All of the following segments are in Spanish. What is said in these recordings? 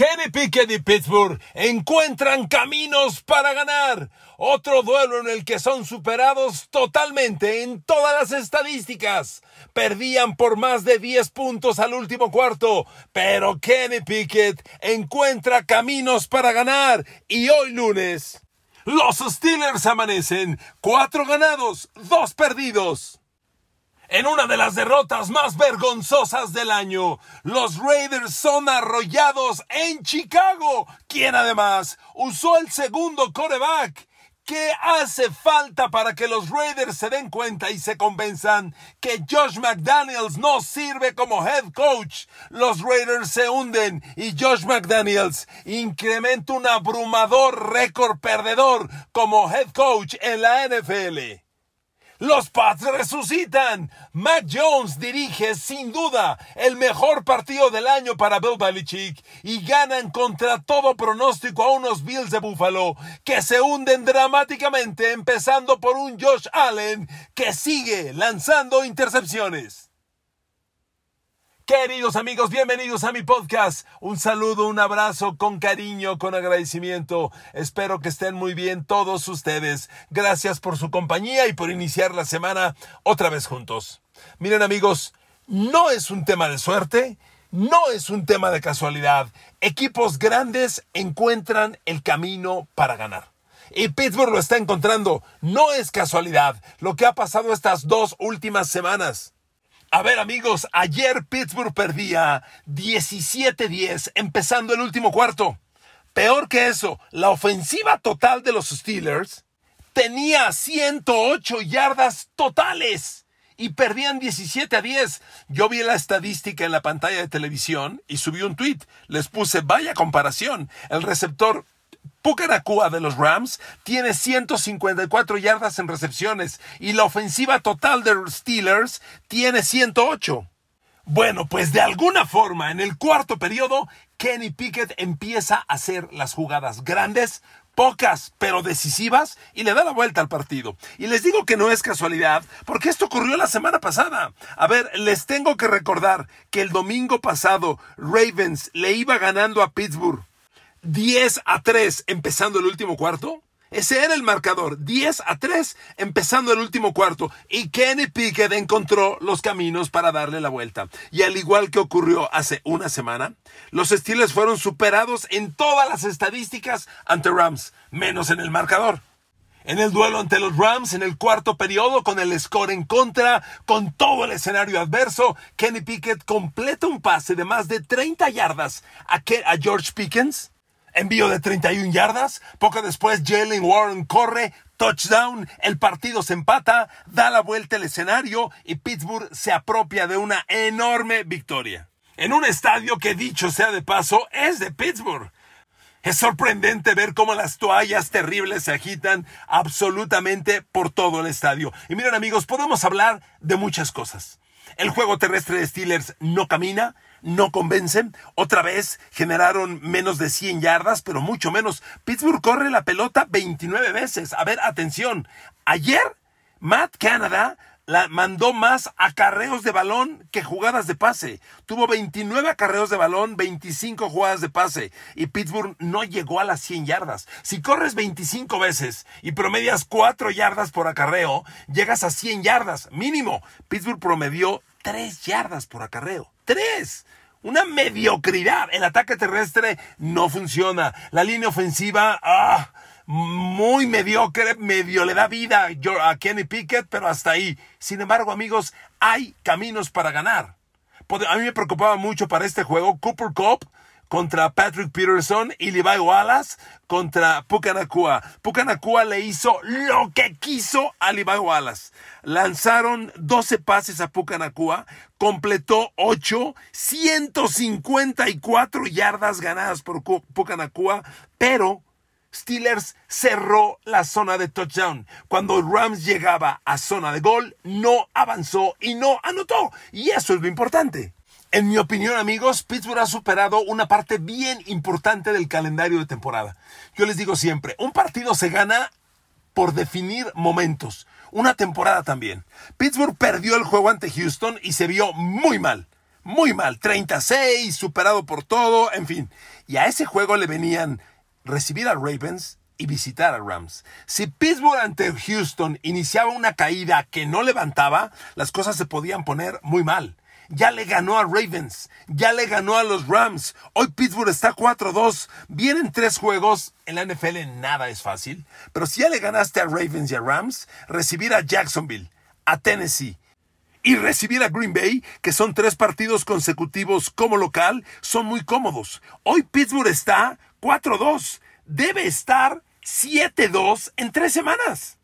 Kenny Pickett y Pittsburgh encuentran caminos para ganar. Otro duelo en el que son superados totalmente en todas las estadísticas. Perdían por más de 10 puntos al último cuarto, pero Kenny Pickett encuentra caminos para ganar. Y hoy lunes, los Steelers amanecen cuatro ganados, dos perdidos. En una de las derrotas más vergonzosas del año, los Raiders son arrollados en Chicago, quien además usó el segundo coreback. ¿Qué hace falta para que los Raiders se den cuenta y se convenzan que Josh McDaniels no sirve como head coach? Los Raiders se hunden y Josh McDaniels incrementa un abrumador récord perdedor como head coach en la NFL. Los Pats resucitan. Matt Jones dirige sin duda el mejor partido del año para Bill Belichick y ganan contra todo pronóstico a unos Bills de Buffalo que se hunden dramáticamente empezando por un Josh Allen que sigue lanzando intercepciones. Queridos amigos, bienvenidos a mi podcast. Un saludo, un abrazo con cariño, con agradecimiento. Espero que estén muy bien todos ustedes. Gracias por su compañía y por iniciar la semana otra vez juntos. Miren amigos, no es un tema de suerte, no es un tema de casualidad. Equipos grandes encuentran el camino para ganar. Y Pittsburgh lo está encontrando. No es casualidad lo que ha pasado estas dos últimas semanas. A ver amigos, ayer Pittsburgh perdía 17-10 empezando el último cuarto. Peor que eso, la ofensiva total de los Steelers tenía 108 yardas totales y perdían 17 a 10. Yo vi la estadística en la pantalla de televisión y subí un tweet. Les puse, vaya comparación. El receptor Pucanacua de los Rams tiene 154 yardas en recepciones y la ofensiva total de los Steelers tiene 108. Bueno, pues de alguna forma en el cuarto periodo, Kenny Pickett empieza a hacer las jugadas grandes, pocas pero decisivas y le da la vuelta al partido. Y les digo que no es casualidad, porque esto ocurrió la semana pasada. A ver, les tengo que recordar que el domingo pasado Ravens le iba ganando a Pittsburgh 10 a 3 empezando el último cuarto. Ese era el marcador, 10 a 3 empezando el último cuarto. Y Kenny Pickett encontró los caminos para darle la vuelta. Y al igual que ocurrió hace una semana, los Steelers fueron superados en todas las estadísticas ante Rams, menos en el marcador. En el duelo ante los Rams, en el cuarto periodo, con el score en contra, con todo el escenario adverso, Kenny Pickett completa un pase de más de 30 yardas a, George Pickens Envío de 31 yardas. Poco después Jalen Warren corre. Touchdown. El partido se empata. Da la vuelta el escenario y Pittsburgh se apropia de una enorme victoria. En un estadio que dicho sea de paso es de Pittsburgh. Es sorprendente ver cómo las toallas terribles se agitan absolutamente por todo el estadio. Y miren amigos, podemos hablar de muchas cosas. El juego terrestre de Steelers no camina, no convencen. Otra vez generaron menos de 100 yardas, pero mucho menos. Pittsburgh corre la pelota 29 veces. A ver, atención. Ayer, Matt Canada la mandó más acarreos de balón que jugadas de pase. Tuvo 29 acarreos de balón, 25 jugadas de pase. Y Pittsburgh no llegó a las 100 yardas. Si corres 25 veces y promedias 4 yardas por acarreo, llegas a 100 yardas, mínimo. Pittsburgh promedió 3 yardas por acarreo. ¡Tres! Una mediocridad. El ataque terrestre no funciona. La línea ofensiva, ah, muy mediocre, medio le da vida a Kenny Pickett, pero hasta ahí. Sin embargo, amigos, hay caminos para ganar. A mí me preocupaba mucho para este juego Cooper Cup contra Patrick Peterson y Levi Wallace contra Pucanacua. Pucanacua le hizo lo que quiso a Levi Wallace. Lanzaron 12 pases a Pucanacua, completó 8, 154 yardas ganadas por Pucanacua, pero Steelers cerró la zona de touchdown. Cuando Rams llegaba a zona de gol, no avanzó y no anotó. Y eso es lo importante. En mi opinión, amigos, Pittsburgh ha superado una parte bien importante del calendario de temporada. Yo les digo siempre, un partido se gana por definir momentos, una temporada también. Pittsburgh perdió el juego ante Houston y se vio muy mal, muy mal, 36, superado por todo, en fin. Y a ese juego le venían recibir a Ravens y visitar a Rams. Si Pittsburgh ante Houston iniciaba una caída que no levantaba, las cosas se podían poner muy mal. Ya le ganó a Ravens, ya le ganó a los Rams. Hoy Pittsburgh está 4-2. Vienen tres juegos. En la NFL nada es fácil. Pero si ya le ganaste a Ravens y a Rams, recibir a Jacksonville, a Tennessee y recibir a Green Bay, que son tres partidos consecutivos como local, son muy cómodos. Hoy Pittsburgh está 4-2. Debe estar 7-2 en tres semanas.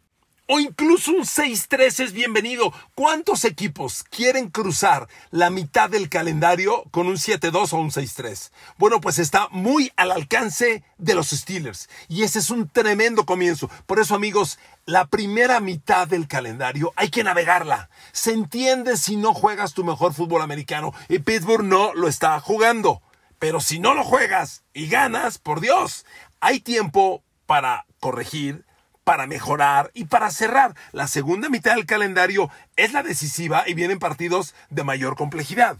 O incluso un 6-3 es bienvenido. ¿Cuántos equipos quieren cruzar la mitad del calendario con un 7-2 o un 6-3? Bueno, pues está muy al alcance de los Steelers. Y ese es un tremendo comienzo. Por eso, amigos, la primera mitad del calendario hay que navegarla. Se entiende si no juegas tu mejor fútbol americano. Y Pittsburgh no lo está jugando. Pero si no lo juegas y ganas, por Dios, hay tiempo para corregir, para mejorar y para cerrar. La segunda mitad del calendario es la decisiva y vienen partidos de mayor complejidad.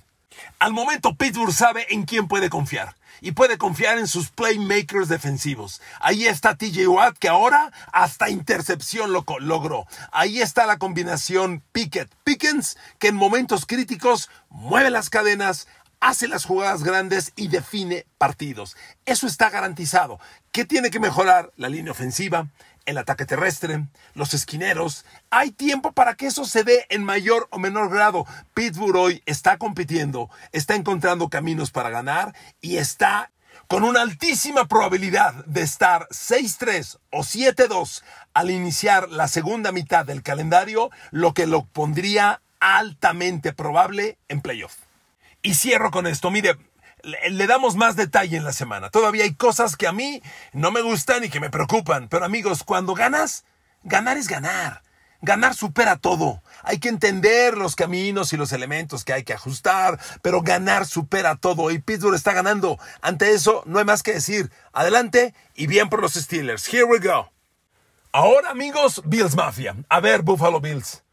Al momento Pittsburgh sabe en quién puede confiar y puede confiar en sus playmakers defensivos. Ahí está TJ Watt que ahora hasta intercepción lo logró. Ahí está la combinación Pickett Pickens que en momentos críticos mueve las cadenas, hace las jugadas grandes y define partidos. Eso está garantizado. ¿Qué tiene que mejorar? La línea ofensiva, el ataque terrestre, los esquineros. Hay tiempo para que eso se dé en mayor o menor grado. Pittsburgh hoy está compitiendo, está encontrando caminos para ganar y está con una altísima probabilidad de estar 6-3 o 7-2 al iniciar la segunda mitad del calendario, lo que lo pondría altamente probable en playoff. Y cierro con esto. Mire, le, damos más detalle en la semana. Todavía hay cosas que a mí no me gustan y que me preocupan. Pero amigos, cuando ganas, ganar es ganar. Ganar supera todo. Hay que entender los caminos y los elementos que hay que ajustar, pero ganar supera todo. Y Pittsburgh está ganando. Ante eso, no hay más que decir. Adelante y bien por los Steelers. Here we go. Ahora, amigos, Bills Mafia. A ver, Buffalo Bills.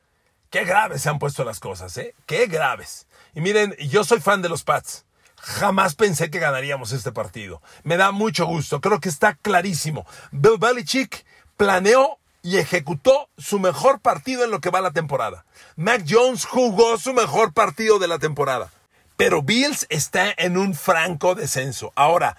Qué graves se han puesto las cosas, ¿eh? Qué graves. Y miren, yo soy fan de los Pats. Jamás pensé que ganaríamos este partido. Me da mucho gusto. Creo que está clarísimo. Bill Belichick planeó y ejecutó su mejor partido en lo que va la temporada. Mac Jones jugó su mejor partido de la temporada. Pero Bills está en un franco descenso. Ahora,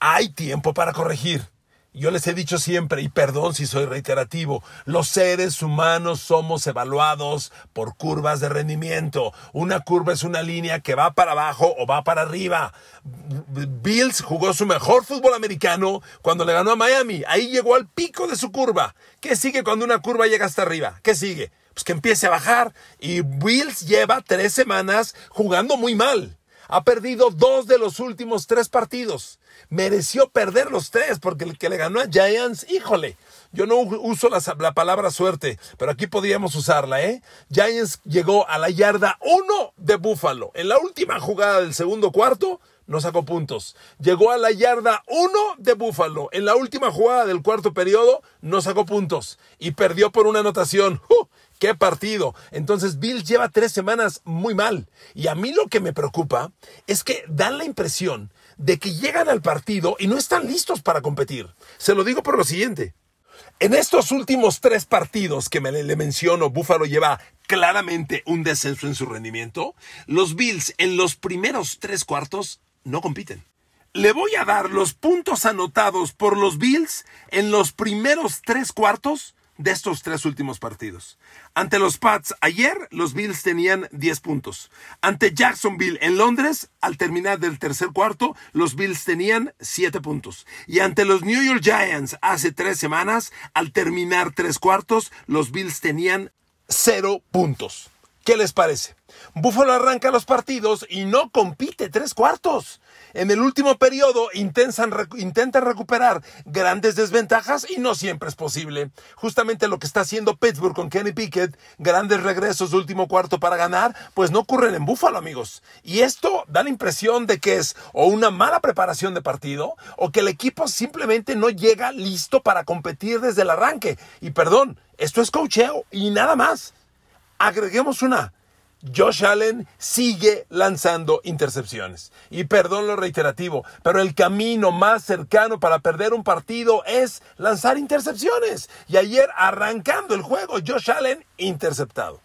hay tiempo para corregir. Yo les he dicho siempre, y perdón si soy reiterativo, los seres humanos somos evaluados por curvas de rendimiento. Una curva es una línea que va para abajo o va para arriba. Bills jugó su mejor fútbol americano cuando le ganó a Miami. Ahí llegó al pico de su curva. ¿Qué sigue cuando una curva llega hasta arriba? ¿Qué sigue? Pues que empiece a bajar. Y Bills lleva tres semanas jugando muy mal. Ha perdido dos de los últimos tres partidos mereció perder los tres, porque el que le ganó a Giants, híjole, yo no uso la, palabra suerte, pero aquí podríamos usarla, ¿eh? Giants llegó a la yarda 1 de Buffalo. En la última jugada del segundo cuarto, no sacó puntos. Llegó a la yarda 1 de Buffalo. En la última jugada del cuarto periodo, no sacó puntos. Y perdió por una anotación. ¡Uh! ¡Qué partido! Entonces, Bills lleva tres semanas muy mal. Y a mí lo que me preocupa es que dan la impresión de que llegan al partido y no están listos para competir. Se lo digo por lo siguiente. En estos últimos tres partidos que me le, menciono, Buffalo lleva claramente un descenso en su rendimiento. Los Bills en los primeros tres cuartos no compiten. Le voy a dar los puntos anotados por los Bills en los primeros tres cuartos de estos tres últimos partidos. Ante los Pats ayer, los Bills tenían 10 puntos. Ante Jacksonville en Londres, al terminar del tercer cuarto, los Bills tenían 7 puntos. Y ante los New York Giants hace tres semanas, al terminar tres cuartos, los Bills tenían 0 puntos. ¿Qué les parece? Buffalo arranca los partidos y no compite tres cuartos. En el último periodo intentan, recuperar grandes desventajas y no siempre es posible. Justamente lo que está haciendo Pittsburgh con Kenny Pickett, grandes regresos de último cuarto para ganar, pues no ocurren en Buffalo, amigos. Y esto da la impresión de que es o una mala preparación de partido o que el equipo simplemente no llega listo para competir desde el arranque. Y perdón, esto es cocheo y nada más. Agreguemos una Josh Allen sigue lanzando intercepciones. Y perdón lo reiterativo, pero el camino más cercano para perder un partido es lanzar intercepciones. Y ayer arrancando el juego, Josh Allen interceptado.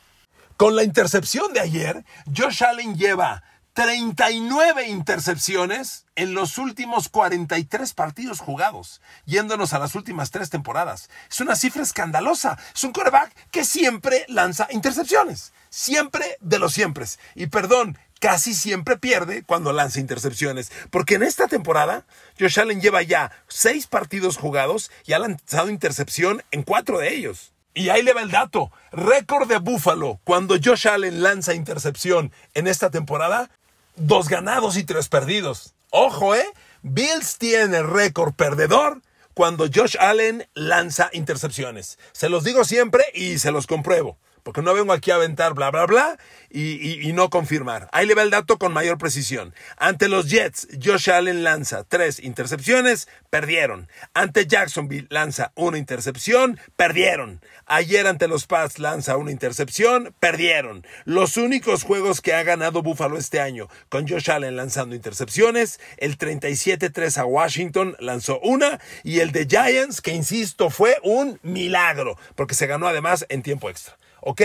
Con la intercepción de ayer, Josh Allen lleva 39 intercepciones en los últimos 43 partidos jugados, yéndonos a las últimas tres temporadas. Es una cifra escandalosa. Es un quarterback que siempre lanza intercepciones. Siempre de los siempre. Y perdón, casi siempre pierde cuando lanza intercepciones. Porque en esta temporada, Josh Allen lleva ya seis partidos jugados y ha lanzado intercepción en cuatro de ellos. Y ahí le va el dato. Récord de Buffalo cuando Josh Allen lanza intercepción en esta temporada dos ganados y tres perdidos. Ojo, ¿eh? Bills tiene récord perdedor cuando Josh Allen lanza intercepciones. Se los digo siempre y se los compruebo porque no vengo aquí a aventar bla, bla, bla y, no confirmar. Ahí le va el dato con mayor precisión. Ante los Jets, Josh Allen lanza tres intercepciones, perdieron. Ante Jacksonville lanza una intercepción, perdieron. Ayer ante los Pats lanza una intercepción, perdieron. Los únicos juegos que ha ganado Buffalo este año con Josh Allen lanzando intercepciones, el 37-3 a Washington lanzó una y el de Giants, que insisto, fue un milagro, porque se ganó además en tiempo extra. ¿Ok?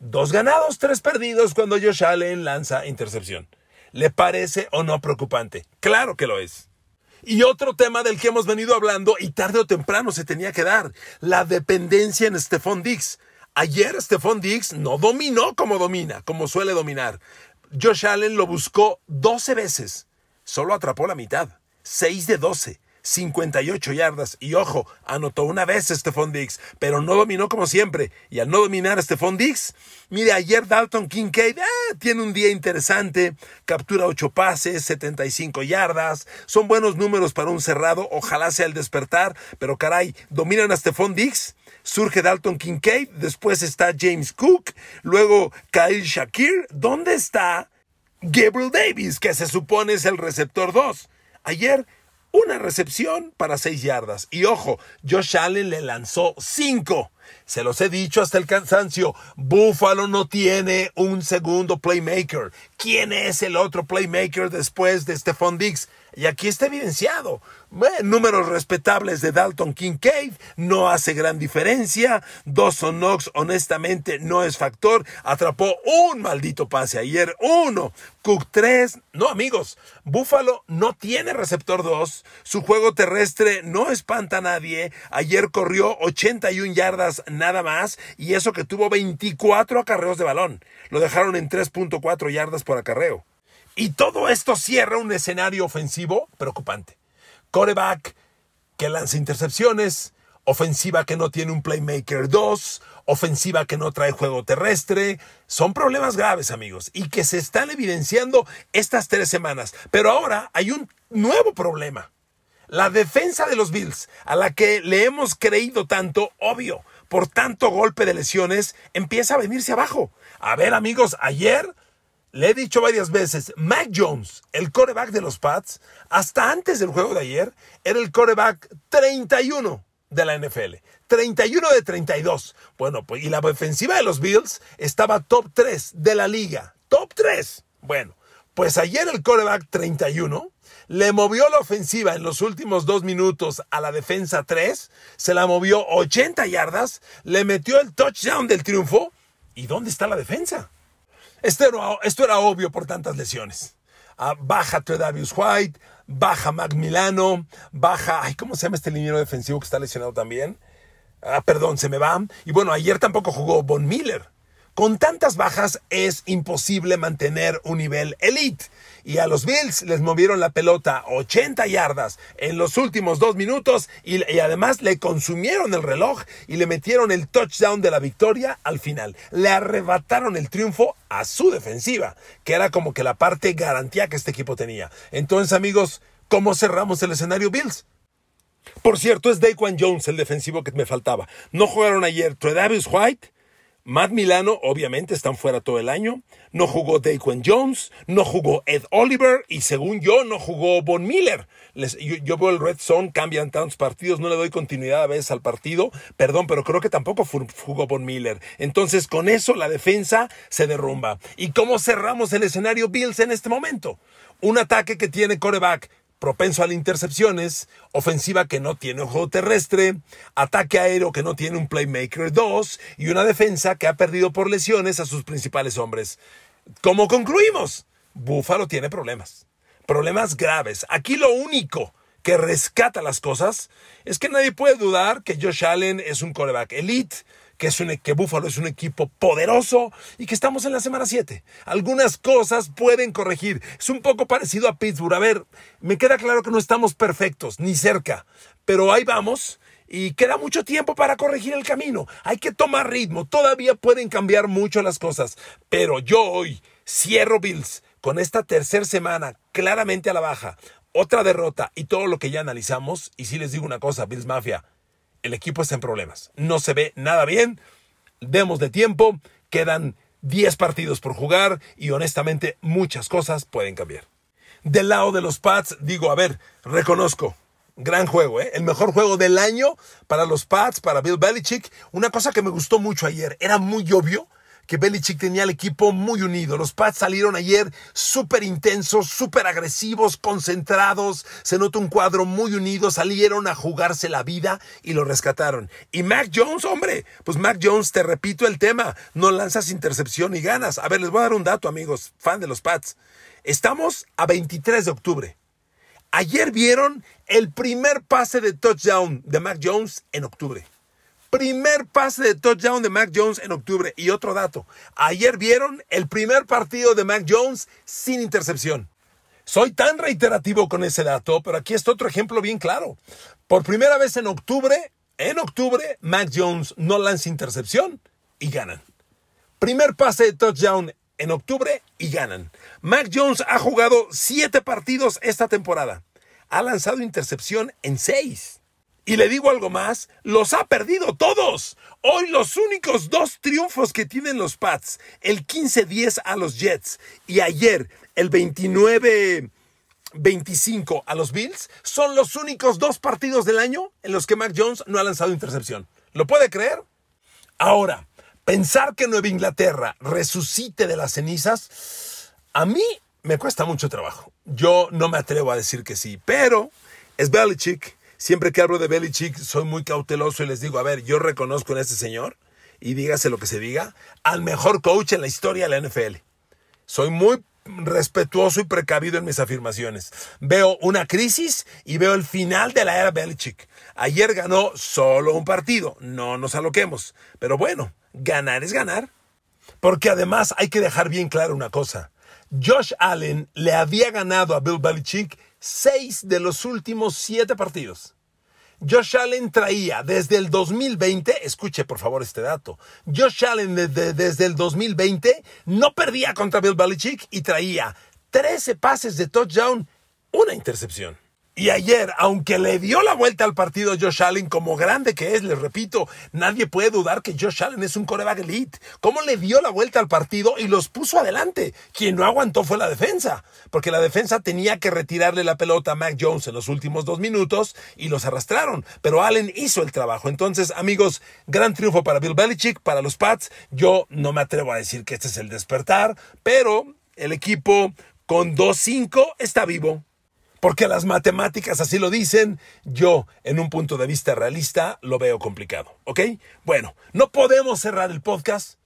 Dos ganados, tres perdidos cuando Josh Allen lanza intercepción. ¿Le parece o no preocupante? Claro que lo es. Y otro tema del que hemos venido hablando y tarde o temprano se tenía que dar, la dependencia en Stephon Diggs. Ayer Stephon Diggs no dominó como domina, como suele dominar. Josh Allen lo buscó 12 veces, solo atrapó la mitad, 6 de 12. 58 yardas. Y ojo, anotó una vez Stephon Diggs, pero no dominó como siempre. Y al no dominar Stephon Diggs, mire, ayer Dalton Kincaid ah, tiene un día interesante, captura 8 pases, 75 yardas. Son buenos números para un cerrado, ojalá sea el despertar, pero caray, dominan a Stephon Diggs. Surge Dalton Kincaid, después está James Cook, luego Kyle Shakir. ¿Dónde está Gabriel Davis, que se supone es el receptor 2? Ayer una recepción para seis yardas. Y ojo, Josh Allen le lanzó cinco. Se los he dicho hasta el cansancio. Buffalo no tiene un segundo playmaker. ¿Quién es el otro playmaker después de Stephon Diggs? Y aquí está evidenciado. números respetables de Dalton Kincaid, no hace gran diferencia. Dawson Knox, honestamente, no es factor. Atrapó un maldito pase ayer, uno. Cook 3. No, amigos, Buffalo no tiene receptor 2. Su juego terrestre no espanta a nadie. Ayer corrió 81 yardas nada más. Y eso que tuvo 24 acarreos de balón. Lo dejaron en 3.4 yardas por acarreo. Y todo esto cierra un escenario ofensivo preocupante. Coreback que lanza intercepciones, ofensiva que no tiene un playmaker 2, ofensiva que no trae juego terrestre. Son problemas graves, amigos, y que se están evidenciando estas tres semanas. Pero ahora hay un nuevo problema. La defensa de los Bills, a la que le hemos creído tanto, obvio, por tanto golpe de lesiones, empieza a venirse abajo. A ver, amigos, ayer le he dicho varias veces, Mac Jones, el coreback de los Pats, hasta antes del juego de ayer, era el coreback 31 de la NFL. 31 de 32. Bueno, pues y la ofensiva de los Bills estaba top 3 de la liga. Top 3. Bueno, pues ayer el coreback 31 le movió la ofensiva en los últimos dos minutos a la defensa 3, se la movió 80 yardas, le metió el touchdown del triunfo. ¿Y dónde está la defensa? Esto era, obvio por tantas lesiones. Ah, baja Tredavious White, baja Mac Milano, baja, ay, ¿cómo se llama este liniero defensivo que está lesionado también? Ah, perdón, se me va. Y bueno, ayer tampoco jugó Von Miller. Con tantas bajas es imposible mantener un nivel elite y a los Bills les movieron la pelota 80 yardas en los últimos dos minutos y, además le consumieron el reloj y le metieron el touchdown de la victoria al final. Le arrebataron el triunfo a su defensiva, que era como que la parte garantía que este equipo tenía. Entonces, amigos, ¿cómo cerramos el escenario Bills? Por cierto, es Daquan Jones el defensivo que me faltaba. No jugaron ayer Tredavious White, Matt Milano, obviamente, están fuera todo el año. No jugó Daquan Jones, no jugó Ed Oliver y según yo, no jugó Von Miller. yo, veo el Red Zone, cambian tantos partidos, no le doy continuidad a veces al partido. Perdón, pero creo que tampoco jugó Von Miller. Entonces, con eso la defensa se derrumba. ¿Y cómo cerramos el escenario Bills en este momento? Un ataque que tiene coreback propenso a las intercepciones, ofensiva que no tiene un juego terrestre, ataque aéreo que no tiene un playmaker 2 y una defensa que ha perdido por lesiones a sus principales hombres. ¿Cómo concluimos? Buffalo tiene problemas, problemas graves. Aquí lo único que rescata las cosas es que nadie puede dudar que Josh Allen es un coreback elite, que, es un, que Buffalo es un equipo poderoso y que estamos en la semana 7. Algunas cosas pueden corregir. Es un poco parecido a Pittsburgh. A ver, me queda claro que no estamos perfectos, ni cerca, pero ahí vamos. Y queda mucho tiempo para corregir el camino. Hay que tomar ritmo. Todavía pueden cambiar mucho las cosas. Pero yo hoy cierro Bills con esta tercera semana claramente a la baja. Otra derrota y todo lo que ya analizamos. Y si les digo una cosa, Bills Mafia, el equipo está en problemas. No se ve nada bien. Demos de tiempo. Quedan 10 partidos por jugar y honestamente muchas cosas pueden cambiar. Del lado de los Pats, digo, a ver, reconozco, gran juego, ¿eh? el mejor juego del año para los Pats, para Bill Belichick. Una cosa que me gustó mucho ayer, era muy obvio que Belichick tenía el equipo muy unido. Los Pats salieron ayer súper intensos, súper agresivos, concentrados. Se nota un cuadro muy unido. Salieron a jugarse la vida y lo rescataron. Y Mac Jones, hombre, pues Mac Jones, te repito el tema, no lanzas intercepción y ganas. A ver, les voy a dar un dato, amigos, fan de los Pats. Estamos a 23 de octubre. Ayer vieron el primer pase de touchdown de Mac Jones en octubre. Primer pase de touchdown de Mac Jones en octubre. Y otro dato, ayer vieron el primer partido de Mac Jones sin intercepción. Soy tan reiterativo con ese dato, pero aquí está otro ejemplo bien claro. Por primera vez en octubre, en octubre, Mac Jones no lanza intercepción y ganan. Primer pase de touchdown en octubre y ganan. Mac Jones ha jugado siete partidos esta temporada. Ha lanzado intercepción en seis. Y le digo algo más, los ha perdido todos. Hoy los únicos dos triunfos que tienen los Pats, el 15-10 a los Jets y ayer el 29-25 a los Bills, son los únicos dos partidos del año en los que Mac Jones no ha lanzado intercepción. ¿Lo puede creer? Ahora, pensar que Nueva Inglaterra resucite de las cenizas, a mí me cuesta mucho trabajo. Yo no me atrevo a decir que sí, pero es Belichick Siempre que hablo de Belichick soy muy cauteloso y les digo, a ver, yo reconozco en este señor, y dígase lo que se diga, al mejor coach en la historia de la NFL. Soy muy respetuoso y precavido en mis afirmaciones. Veo una crisis y veo el final de la era Belichick. Ayer ganó solo un partido, no nos aloquemos. Pero bueno, ganar es ganar. Porque además hay que dejar bien claro una cosa. Josh Allen le había ganado a Bill Belichick seis de los últimos siete partidos. Josh Allen traía desde el 2020, escuche por favor este dato, Josh Allen desde, el 2020 no perdía contra Bill Belichick y traía 13 pases de touchdown, una intercepción. Y ayer, aunque le dio la vuelta al partido Josh Allen, como grande que es, les repito, nadie puede dudar que Josh Allen es un coreback elite. ¿Cómo le dio la vuelta al partido y los puso adelante? Quien no aguantó fue la defensa, porque la defensa tenía que retirarle la pelota a Mac Jones en los últimos dos minutos y los arrastraron. Pero Allen hizo el trabajo. Entonces, amigos, gran triunfo para Bill Belichick, para los Pats. Yo no me atrevo a decir que este es el despertar, pero el equipo con 2-5 está vivo porque las matemáticas así lo dicen, yo en un punto de vista realista lo veo complicado, ¿ok? Bueno, no podemos cerrar el podcast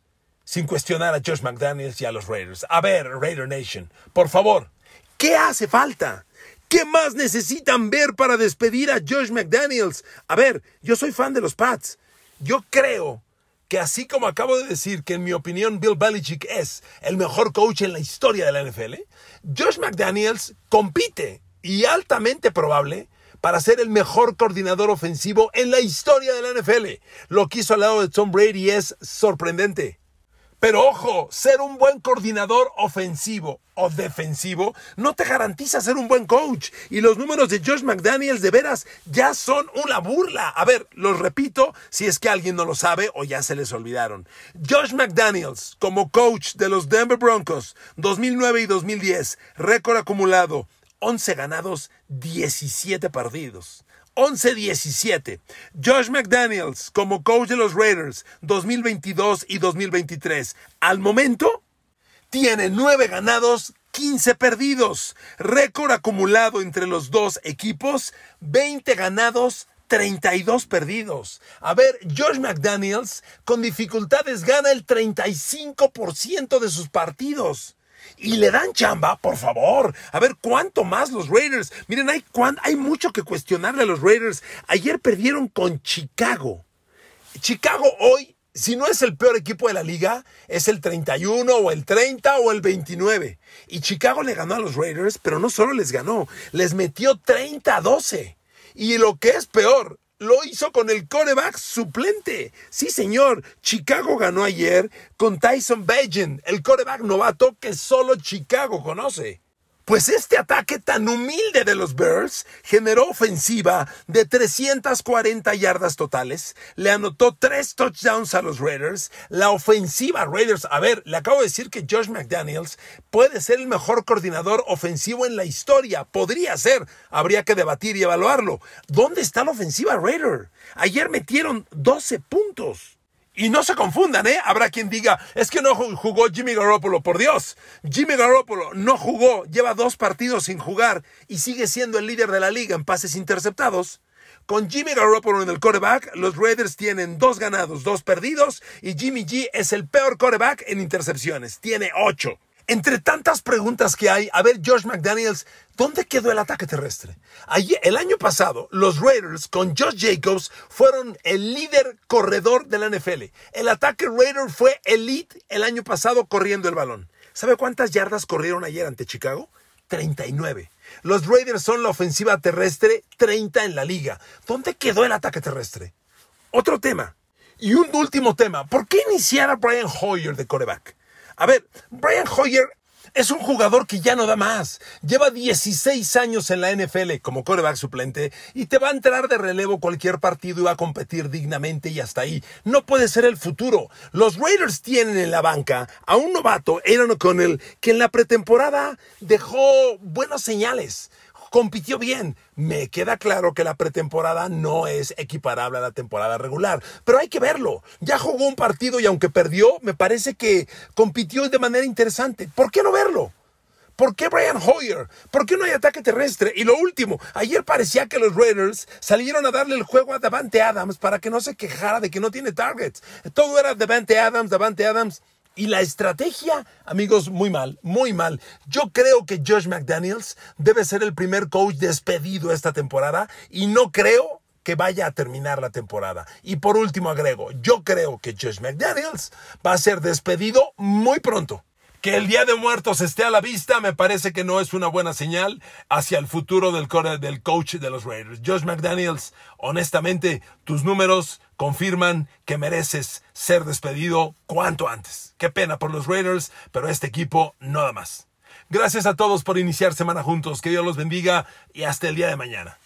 sin cuestionar a Josh McDaniels y a los Raiders. A ver, Raider Nation, por favor, ¿qué hace falta? ¿Qué más necesitan ver para despedir a Josh McDaniels? A ver, yo soy fan de los Pats. Yo creo que así como acabo de decir que en mi opinión Bill Belichick es el mejor coach en la historia de la NFL, Josh McDaniels compite y altamente probable para ser el mejor coordinador ofensivo en la historia de la NFL. Lo que hizo al lado de Tom Brady es sorprendente. Pero ojo, ser un buen coordinador ofensivo o defensivo no te garantiza ser un buen coach. Y los números de Josh McDaniels de veras ya son una burla. A ver, los repito si es que alguien no lo sabe o ya se les olvidaron. Josh McDaniels como coach de los Denver Broncos 2009 y 2010, récord acumulado 11 ganados, 17 perdidos. 11-17. Josh McDaniels como coach de los Raiders 2022 y 2023. Al momento tiene 9 ganados, 15 perdidos. Récord acumulado entre los dos equipos, 20 ganados, 32 perdidos. A ver, Josh McDaniels con dificultades gana el 35% de sus partidos y le dan chamba, por favor. A ver, ¿cuánto más los Raiders? Miren, hay, hay mucho que cuestionarle a los Raiders. Ayer perdieron con Chicago. Chicago hoy, si no es el peor equipo de la liga, es el 31 o el 30 o el 29. Y Chicago le ganó a los Raiders, pero no solo les ganó, les metió 30 a 12. Y lo que es peor, lo hizo con el coreback suplente. Sí, señor. Chicago ganó ayer con Tyson Bagent, el coreback novato que solo Chicago conoce. Pues este ataque tan humilde de los Bears generó ofensiva de 340 yardas totales, le anotó tres touchdowns a los Raiders, la ofensiva Raiders, a ver, le acabo de decir que Josh McDaniels puede ser el mejor coordinador ofensivo en la historia, podría ser, habría que debatir y evaluarlo. ¿Dónde está la ofensiva Raider? Ayer metieron 12 puntos. Y no se confundan, ¿eh? Habrá quien diga, es que no jugó Jimmy Garoppolo, por Dios. Jimmy Garoppolo no jugó, lleva dos partidos sin jugar y sigue siendo el líder de la liga en pases interceptados. Con Jimmy Garoppolo en el coreback, los Raiders tienen dos ganados, dos perdidos y Jimmy G es el peor coreback en intercepciones, tiene ocho. Entre tantas preguntas que hay, a ver, Josh McDaniels, ¿dónde quedó el ataque terrestre? Allí, el año pasado, los Raiders con Josh Jacobs fueron el líder corredor de la NFL. El ataque Raider fue elite el año pasado corriendo el balón. ¿Sabe cuántas yardas corrieron ayer ante Chicago? 39. Los Raiders son la ofensiva terrestre 30 en la liga. ¿Dónde quedó el ataque terrestre? Otro tema. Y un último tema. ¿Por qué iniciar a Brian Hoyer de coreback? A ver, Brian Hoyer es un jugador que ya no da más. Lleva 16 años en la NFL como coreback suplente y te va a entrar de relevo cualquier partido y va a competir dignamente y hasta ahí. No puede ser el futuro. Los Raiders tienen en la banca a un novato, Aaron O'Connell, que en la pretemporada dejó buenas señales compitió bien. Me queda claro que la pretemporada no es equiparable a la temporada regular, pero hay que verlo. Ya jugó un partido y aunque perdió, me parece que compitió de manera interesante. ¿Por qué no verlo? ¿Por qué Brian Hoyer? ¿Por qué no hay ataque terrestre? Y lo último, ayer parecía que los Raiders salieron a darle el juego a Davante Adams para que no se quejara de que no tiene targets. Todo era Davante Adams, Davante Adams. Y la estrategia, amigos, muy mal, muy mal. Yo creo que Josh McDaniels debe ser el primer coach despedido esta temporada y no creo que vaya a terminar la temporada. Y por último agrego, yo creo que Josh McDaniels va a ser despedido muy pronto. Que el Día de Muertos esté a la vista me parece que no es una buena señal hacia el futuro del, del coach de los Raiders. Josh McDaniels, honestamente, tus números confirman que mereces ser despedido cuanto antes. Qué pena por los Raiders, pero este equipo nada más. Gracias a todos por iniciar semana juntos. Que Dios los bendiga y hasta el día de mañana.